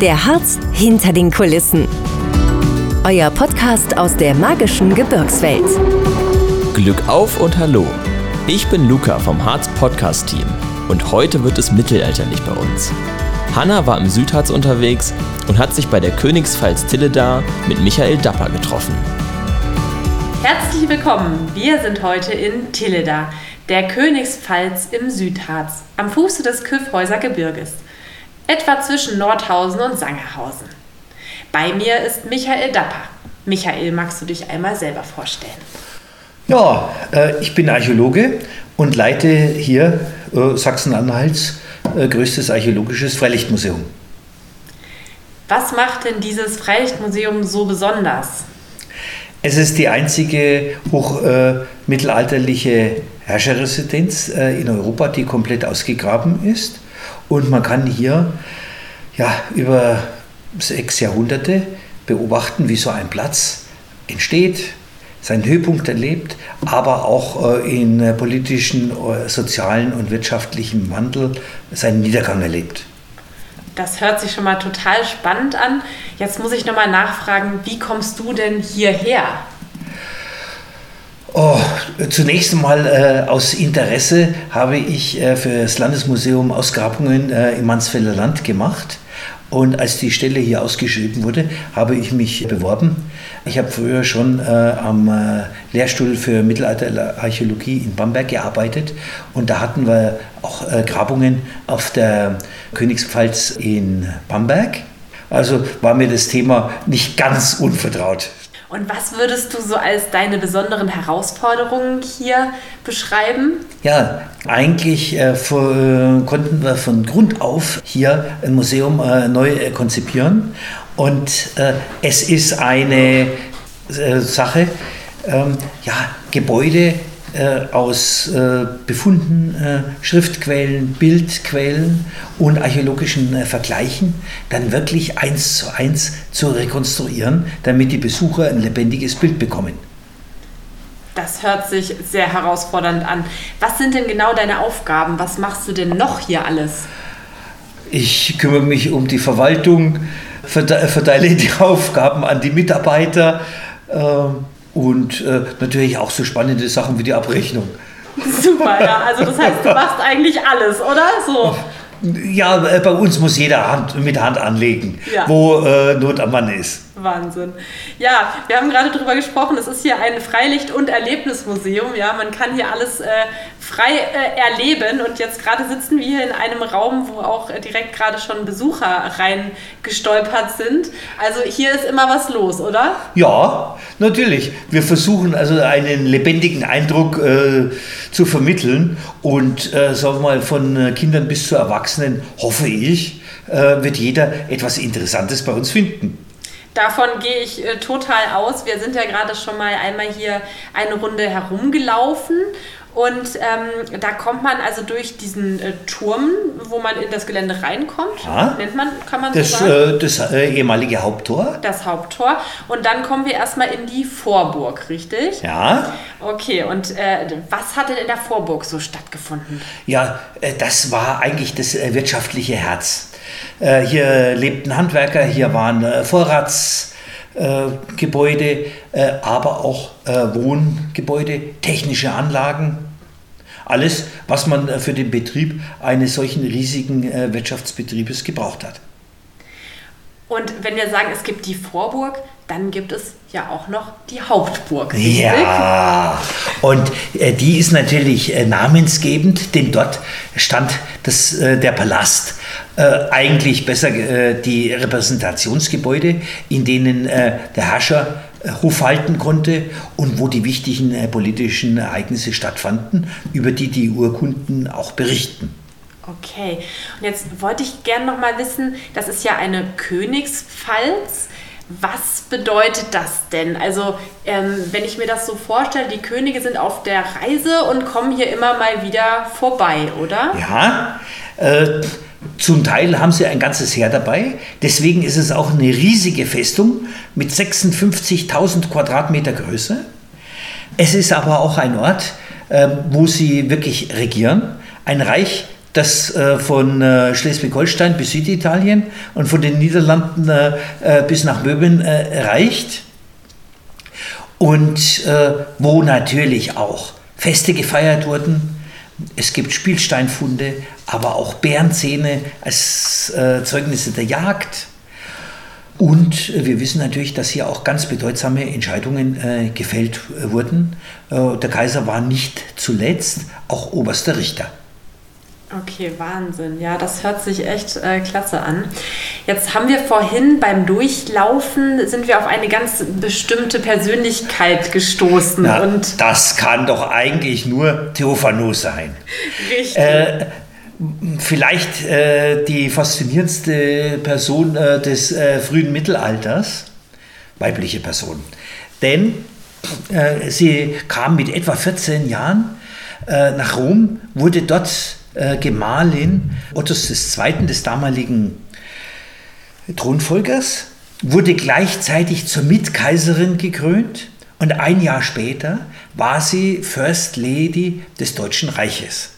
Der Harz hinter den Kulissen. Euer Podcast aus der magischen Gebirgswelt. Glück auf und hallo. Ich bin Luca vom Harz Podcast Team und heute wird es mittelalterlich bei uns. Hanna war im Südharz unterwegs und hat sich bei der Königspfalz Tilleda mit Michael Dapper getroffen. Herzlich willkommen. Wir sind heute in Tilleda, der Königspfalz im Südharz, am Fuße des Kyffhäuser Gebirges, etwa zwischen Nordhausen und Sangerhausen. Bei mir ist Michael Dapper. Michael, magst du dich einmal selber vorstellen? Ja, äh, ich bin Archäologe und leite hier äh, Sachsen-Anhalts äh, größtes archäologisches Freilichtmuseum. Was macht denn dieses Freilichtmuseum so besonders? Es ist die einzige hochmittelalterliche äh, Herrscherresidenz äh, in Europa, die komplett ausgegraben ist. Und man kann hier ja, über sechs Jahrhunderte beobachten, wie so ein Platz entsteht, seinen Höhepunkt erlebt, aber auch äh, in äh, politischen, äh, sozialen und wirtschaftlichen Wandel seinen Niedergang erlebt. Das hört sich schon mal total spannend an. Jetzt muss ich nochmal nachfragen, wie kommst du denn hierher? Oh, zunächst einmal äh, aus Interesse habe ich äh, für das Landesmuseum Ausgrabungen äh, im Mansfelder Land gemacht. Und als die Stelle hier ausgeschrieben wurde, habe ich mich beworben. Ich habe früher schon äh, am äh, Lehrstuhl für Mittelalterarchäologie in Bamberg gearbeitet und da hatten wir auch äh, Grabungen auf der Königspfalz in Bamberg. Also war mir das Thema nicht ganz unvertraut. Und was würdest du so als deine besonderen Herausforderungen hier beschreiben? Ja, eigentlich äh, für, äh, konnten wir von Grund auf hier ein Museum äh, neu äh, konzipieren. Und äh, es ist eine äh, Sache, ähm, ja, Gebäude äh, aus äh, Befunden, äh, Schriftquellen, Bildquellen und archäologischen äh, Vergleichen dann wirklich eins zu eins zu rekonstruieren, damit die Besucher ein lebendiges Bild bekommen. Das hört sich sehr herausfordernd an. Was sind denn genau deine Aufgaben? Was machst du denn noch hier alles? Ich kümmere mich um die Verwaltung, verteile die Aufgaben an die Mitarbeiter. Ähm, und äh, natürlich auch so spannende Sachen wie die Abrechnung. Super, ja. Also das heißt, du machst eigentlich alles, oder? So. Ja, äh, bei uns muss jeder Hand, mit Hand anlegen, ja. wo äh, Not am Mann ist. Wahnsinn. Ja, wir haben gerade darüber gesprochen, es ist hier ein Freilicht- und Erlebnismuseum. Ja, man kann hier alles äh, frei äh, erleben und jetzt gerade sitzen wir hier in einem Raum, wo auch äh, direkt gerade schon Besucher reingestolpert sind. Also hier ist immer was los, oder? Ja, natürlich. Wir versuchen also einen lebendigen Eindruck äh, zu vermitteln und äh, sagen wir mal von äh, Kindern bis zu Erwachsenen, hoffe ich, wird jeder etwas Interessantes bei uns finden. Davon gehe ich äh, total aus. Wir sind ja gerade schon mal einmal hier eine Runde herumgelaufen und ähm, da kommt man also durch diesen äh, Turm, wo man in das Gelände reinkommt. Ja, nennt man, kann man das, so sagen? Äh, das äh, ehemalige Haupttor. Das Haupttor. Und dann kommen wir erstmal in die Vorburg, richtig? Ja. Okay, und äh, was hat denn in der Vorburg so stattgefunden? Ja, äh, das war eigentlich das äh, wirtschaftliche Herz. Hier lebten Handwerker, hier waren Vorrats. Gebäude, aber auch Wohngebäude, technische Anlagen. Alles, was man für den Betrieb eines solchen riesigen Wirtschaftsbetriebes gebraucht hat. Und wenn wir sagen, es gibt die Vorburg, dann gibt es ja auch noch die Hauptburg. Richtig? Ja, und äh, die ist natürlich äh, namensgebend, denn dort stand das, äh, der Palast, äh, eigentlich besser äh, die Repräsentationsgebäude, in denen äh, der Herrscher Hof halten konnte und wo die wichtigen politischen Ereignisse stattfanden, über die die Urkunden auch berichten. Okay, und jetzt wollte ich gerne noch mal wissen, das ist ja eine Königspfalz. Was bedeutet das denn? Also, ähm, wenn ich mir das so vorstelle, die Könige sind auf der Reise und kommen hier immer mal wieder vorbei, oder? Ja, äh, zum Teil haben sie ein ganzes Heer dabei. Deswegen ist es auch eine riesige Festung mit 56.000 Quadratmeter Größe. Es ist aber auch ein Ort, äh, wo sie wirklich regieren. Ein Reich das äh, von äh, Schleswig-Holstein bis Süditalien und von den Niederlanden äh, äh bis nach Böhmen äh, reicht. Und äh, wo natürlich auch Feste gefeiert wurden. Es gibt Spielsteinfunde, aber auch Bärenzähne als Zeugnisse der Jagd. Und wir wissen natürlich, dass hier auch ganz bedeutsame Entscheidungen äh, gefällt wurden. Äh, der Kaiser war nicht zuletzt auch oberster Richter. Okay, Wahnsinn. Ja, das hört sich echt äh, klasse an. Jetzt haben wir vorhin beim Durchlaufen sind wir auf eine ganz bestimmte Persönlichkeit gestoßen. Na, und das kann doch eigentlich nur Theophanos sein. Richtig. Äh, vielleicht äh, die faszinierendste Person äh, des äh, frühen Mittelalters, weibliche Person. Denn äh, sie kam mit etwa 14 Jahren nach Rom, wurde dort äh, Gemahlin Ottos II., des damaligen Thronfolgers, wurde gleichzeitig zur Mitkaiserin gekrönt und ein Jahr später war sie First Lady des Deutschen Reiches.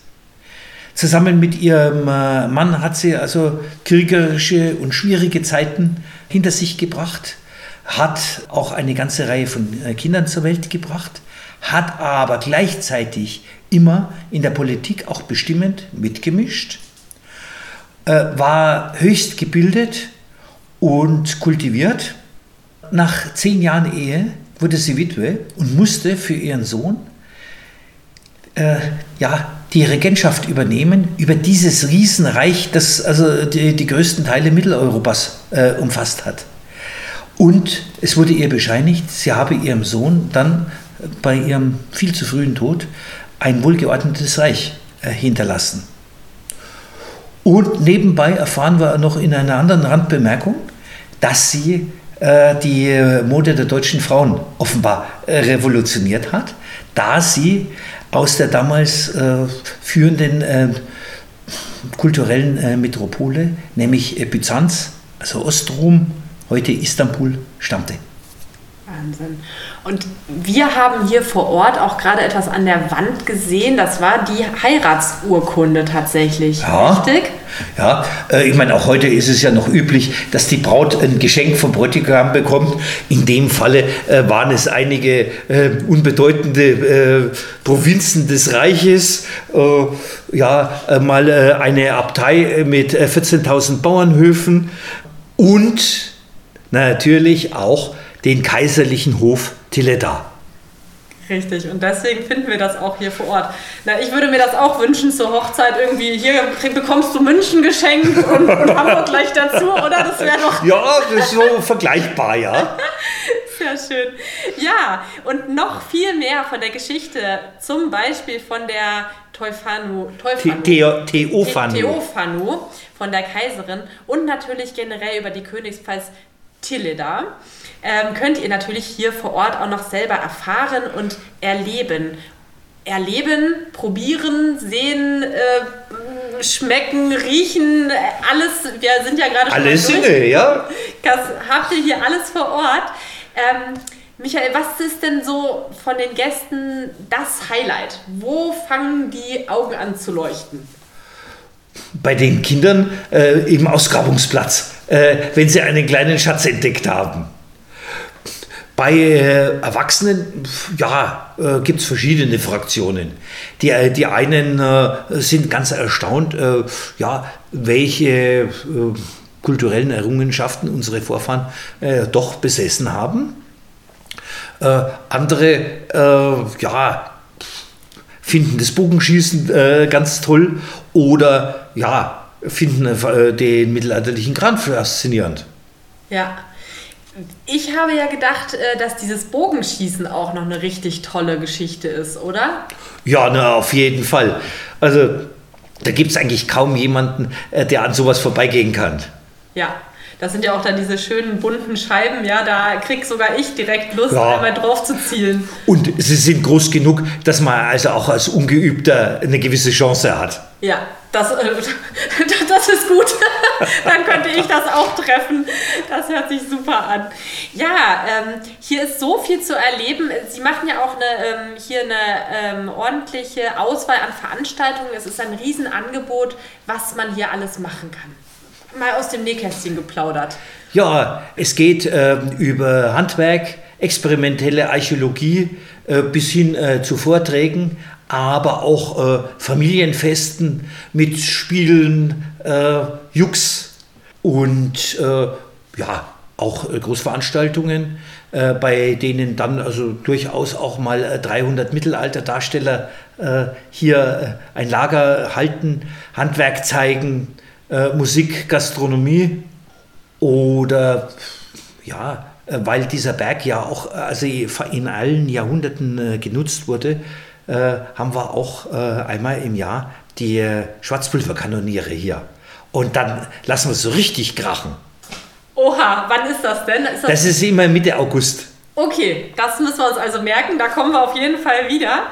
Zusammen mit ihrem äh, Mann hat sie also kriegerische und schwierige Zeiten hinter sich gebracht, hat auch eine ganze Reihe von äh, Kindern zur Welt gebracht, hat aber gleichzeitig immer in der Politik auch bestimmend mitgemischt, äh, war höchst gebildet und kultiviert. Nach zehn Jahren Ehe wurde sie Witwe und musste für ihren Sohn äh, ja, die Regentschaft übernehmen über dieses Riesenreich, das also die, die größten Teile Mitteleuropas äh, umfasst hat. Und es wurde ihr bescheinigt, sie habe ihrem Sohn dann bei ihrem viel zu frühen Tod ein wohlgeordnetes Reich äh, hinterlassen. Und nebenbei erfahren wir noch in einer anderen Randbemerkung, dass sie äh, die Mode der deutschen Frauen offenbar äh, revolutioniert hat, da sie aus der damals führenden kulturellen Metropole, nämlich Byzanz, also Ostrom, heute Istanbul, stammte. Wahnsinn. Und wir haben hier vor Ort auch gerade etwas an der Wand gesehen. Das war die Heiratsurkunde tatsächlich. Ja, richtig? Ja, äh, ich meine, auch heute ist es ja noch üblich, dass die Braut ein Geschenk vom Bräutigam bekommt. In dem Falle äh, waren es einige äh, unbedeutende Provinzen des Reiches. Ja, mal eine Abtei mit 14.000 Bauernhöfen und natürlich auch den kaiserlichen Hof Tileda. Richtig, und deswegen finden wir das auch hier vor Ort. Na, ich würde mir das auch wünschen zur Hochzeit irgendwie, hier bekommst du München geschenkt und, und Hamburg gleich dazu, oder? Das wäre doch... Ja, das ist so vergleichbar, ja. Sehr schön. Ja, und noch viel mehr von der Geschichte, zum Beispiel von der Teufanu, Teufanu, Theo, Theophanu. Theophanu von der Kaiserin und natürlich generell über die Königspfalz Tilleda ähm, könnt ihr natürlich hier vor Ort auch noch selber erfahren und erleben. Erleben, probieren, sehen, äh, schmecken, riechen, alles. Wir sind ja gerade schon. Alles Sinne, ja. Das habt ihr hier alles vor Ort. Ähm, Michael, was ist denn so von den Gästen das Highlight? Wo fangen die Augen an zu leuchten? Bei den Kindern äh, im Ausgrabungsplatz, äh, wenn sie einen kleinen Schatz entdeckt haben. Bei äh, Erwachsenen, ja, äh, gibt es verschiedene Fraktionen. Die, äh, die einen äh, sind ganz erstaunt, äh, ja, welche äh, kulturellen Errungenschaften unsere Vorfahren doch besessen haben. andere, ja, finden das Bogenschießen ganz toll oder, ja, finden den mittelalterlichen Kran faszinierend. Ja, ich habe ja gedacht, äh, dass dieses Bogenschießen auch noch eine richtig tolle Geschichte ist, oder? Ja, na, auf jeden Fall. Also, da gibt es eigentlich kaum jemanden, äh, der an sowas vorbeigehen kann. Ja, das sind ja auch dann diese schönen bunten Scheiben, ja, da krieg sogar ich direkt Lust, ja. einmal drauf zu zielen. Und sie sind groß genug, dass man also auch als Ungeübter eine gewisse Chance hat. Ja, das, äh, das ist gut. Dann könnte ich das auch treffen. Das hört sich super an. Ja, ähm, hier ist so viel zu erleben. Sie machen ja auch eine, ähm, hier eine ähm, ordentliche Auswahl an Veranstaltungen. Es ist ein Riesenangebot, was man hier alles machen kann. Mal aus dem Nähkästchen geplaudert. Ja, es geht äh, über Handwerk, experimentelle Archäologie äh, bis hin äh, zu Vorträgen, aber auch äh, Familienfesten mit Spielen, äh, Jux und äh, ja, auch Großveranstaltungen, bei denen dann also durchaus auch mal 300 Mittelalterdarsteller hier ein Lager halten, Handwerk zeigen, Musik, Gastronomie oder ja, äh, weil dieser Berg ja auch also in allen Jahrhunderten äh, genutzt wurde, äh, haben wir auch einmal im Jahr die Schwarzpulverkanoniere hier. Und dann lassen wir es so richtig krachen. Oha, wann ist das denn? Ist das, das ist immer Mitte August. Okay, das müssen wir uns also merken. Da kommen wir auf jeden Fall wieder.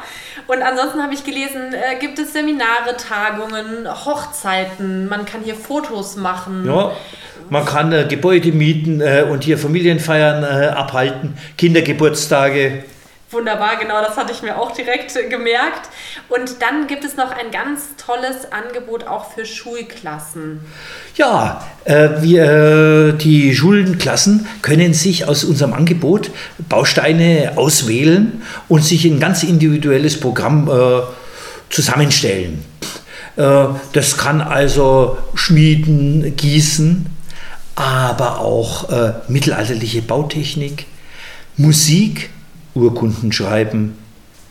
Und ansonsten habe ich gelesen, äh, gibt es Seminare, Tagungen, Hochzeiten. Man kann hier Fotos machen. Ja, man kann äh, Gebäude mieten äh, und hier Familienfeiern äh, abhalten, Kindergeburtstage. Wunderbar, genau, das hatte ich mir auch direkt äh, gemerkt. Und dann gibt es noch ein ganz tolles Angebot auch für Schulklassen. Ja, äh, wir, die Schulklassen können sich aus unserem Angebot Bausteine auswählen und sich ein ganz individuelles Programm äh, zusammenstellen. Äh, das kann also Schmieden, Gießen, aber auch äh, mittelalterliche Bautechnik, Musik, Urkunden schreiben,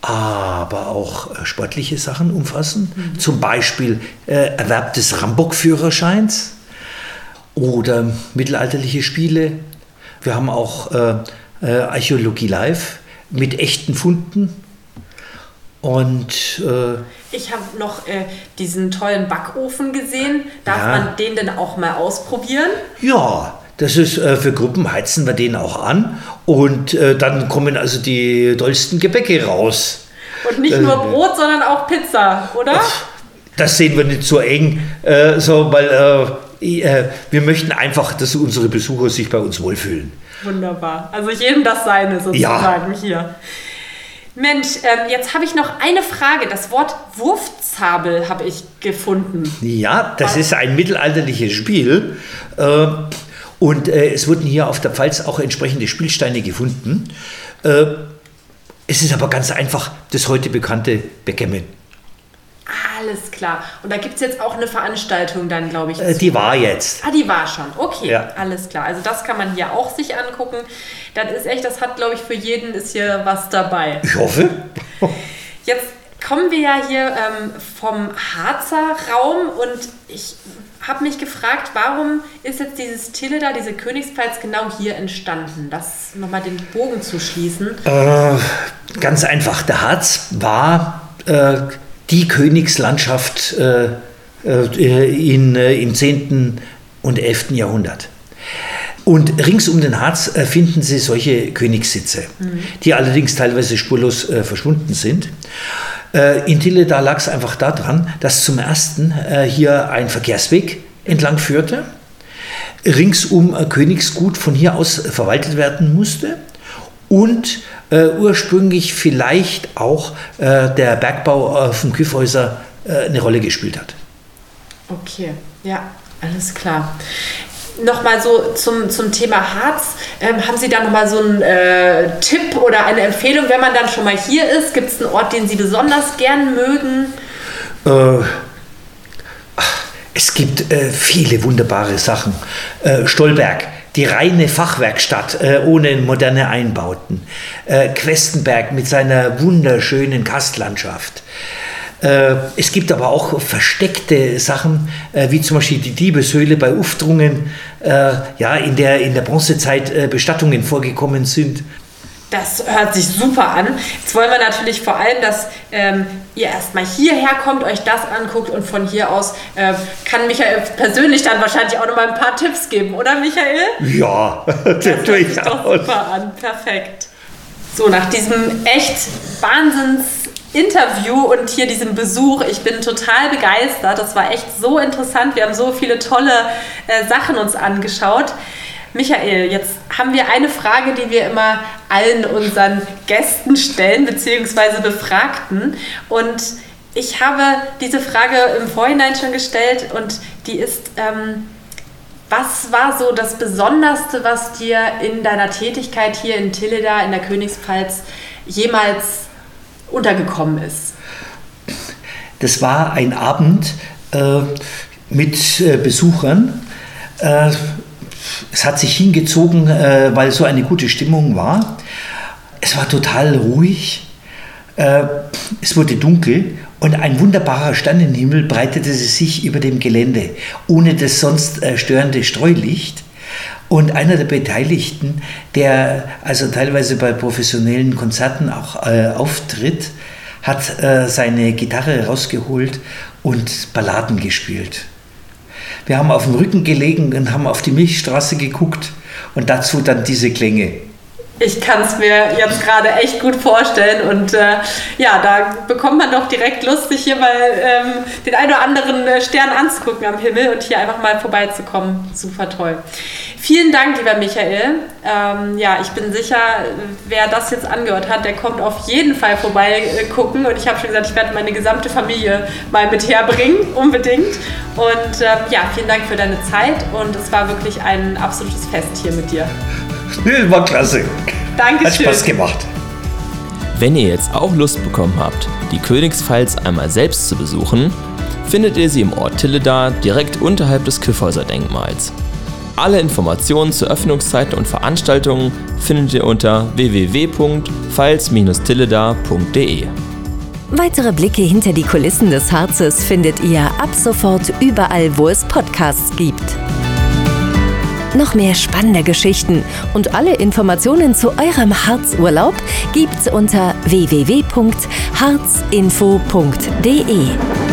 aber auch äh, sportliche Sachen umfassen, mhm. zum Beispiel äh, Erwerb des Rambock-Führerscheins oder mittelalterliche Spiele. Wir haben auch äh, äh Archäologie live mit echten Funden und äh, ich habe noch äh, diesen tollen Backofen gesehen. Darf ja. man den denn auch mal ausprobieren? Ja, das ist äh, für Gruppen heizen wir den auch an und äh, dann kommen also die tollsten Gebäcke raus. Und nicht nur Brot, sondern auch Pizza, oder? Das sehen wir nicht so eng, äh, so, weil äh, äh, wir möchten einfach, dass unsere Besucher sich bei uns wohlfühlen. Wunderbar. Also jedem das Seine sozusagen ja. hier. Mensch, ähm, jetzt habe ich noch eine Frage. Das Wort Wurfzabel habe ich gefunden. Ja, das Was? ist ein mittelalterliches Spiel. Äh, und äh, es wurden hier auf der Pfalz auch entsprechende Spielsteine gefunden. Äh, es ist aber ganz einfach das heute bekannte Backgammon. Alles klar. Und da gibt es jetzt auch eine Veranstaltung dann, glaube ich. Äh, die war jetzt. Ah, die war schon. Okay, ja. alles klar. Also das kann man hier auch sich angucken. Das ist echt, das hat, glaube ich, für jeden ist hier was dabei. Ich hoffe. Jetzt kommen wir ja hier ähm, vom Harzer Raum und ich habe mich gefragt, warum ist jetzt dieses Tille da, diese Königspfalz genau hier entstanden? Das nochmal den Bogen zu schließen. Äh, ganz einfach, der Harz war äh, die Königslandschaft äh, äh in, äh, im 10. und 11. Jahrhundert. Und rings um den Harz äh, finden Sie solche Königssitze, mhm. die allerdings teilweise spurlos verschwunden sind. Äh, in Tille, da lag es einfach daran, dass zum ersten äh, hier ein Verkehrsweg entlang führte, ringsum Königsgut von hier aus verwaltet werden musste und äh, ursprünglich vielleicht auch äh, der Bergbau äh, vom Küffhäuser äh, eine Rolle gespielt hat. Okay, ja, alles klar. Nochmal so zum, zum Thema Harz. Ähm, haben Sie da nochmal so einen äh, Tipp oder eine Empfehlung, wenn man dann schon mal hier ist? Gibt es einen Ort, den Sie besonders gern mögen? Äh, es gibt äh, viele wunderbare Sachen. Äh, Stolberg, die reine Fachwerkstatt äh, ohne moderne Einbauten. Äh, Questenberg mit seiner wunderschönen Kastlandschaft. Äh, es gibt aber auch versteckte Sachen, äh, wie zum Beispiel die Diebeshöhle bei Uftrungen, äh, ja, in der in der Bronzezeit Bestattungen vorgekommen sind. Das hört sich super an. Jetzt wollen wir natürlich vor allem, dass ähm, ihr erstmal hierher kommt, euch das anguckt und von hier aus äh, kann Michael persönlich dann wahrscheinlich auch noch mal ein paar Tipps geben, oder Michael? Ja, das hört sich doch super an. Perfekt. So, nach diesem echt wahnsinns Interview und hier diesen Besuch. Ich bin total begeistert. Das war echt so interessant. Wir haben so viele tolle äh, Sachen uns angeschaut. Michael, jetzt haben wir eine Frage, die wir immer allen unseren Gästen stellen, beziehungsweise Befragten. Und ich habe diese Frage im Vorhinein schon gestellt und die ist, ähm, was war so das Besonderste, was dir in deiner Tätigkeit hier in Tilleda in der Königspfalz jemals untergekommen ist? Das war ein Abend äh, mit äh, Besuchern. Äh, es hat sich hingezogen, äh, weil so eine gute Stimmung war. Es war total ruhig. Äh, es wurde dunkel und ein wunderbarer Sternenhimmel breitete sich über dem Gelände, ohne das sonst äh, störende Streulicht. Und einer der Beteiligten, der also teilweise bei professionellen Konzerten auch äh, auftritt, hat äh, seine Gitarre rausgeholt und Balladen gespielt. Wir haben auf dem Rücken gelegen und haben auf die Milchstraße geguckt und dazu dann diese Klänge. Ich kann es mir jetzt gerade echt gut vorstellen und äh, ja, da bekommt man doch direkt Lust, sich hier mal ähm, den einen oder anderen äh, Stern anzugucken am Himmel und hier einfach mal vorbeizukommen. Super toll. Vielen Dank, lieber Michael. Ähm, ja, ich bin sicher, wer das jetzt angehört hat, der kommt auf jeden Fall vorbei äh, und ich habe schon gesagt, ich werde meine gesamte Familie mal mit herbringen, unbedingt. Und ähm, ja, vielen Dank für deine Zeit und es war wirklich ein absolutes Fest hier mit dir. War klasse. Dankeschön. Hat Spaß gemacht. Wenn ihr jetzt auch Lust bekommen habt, die Königspfalz einmal selbst zu besuchen, findet ihr sie im Ort Tilleda direkt unterhalb des Kyffhäuser-Denkmals. Alle Informationen zu Öffnungszeiten und Veranstaltungen findet ihr unter www.pfalz-tilleda.de. Weitere Blicke hinter die Kulissen des Harzes findet ihr ab sofort überall, wo es Podcasts gibt. Noch mehr spannende Geschichten und alle Informationen zu eurem Harzurlaub gibt's unter www.harzinfo.de.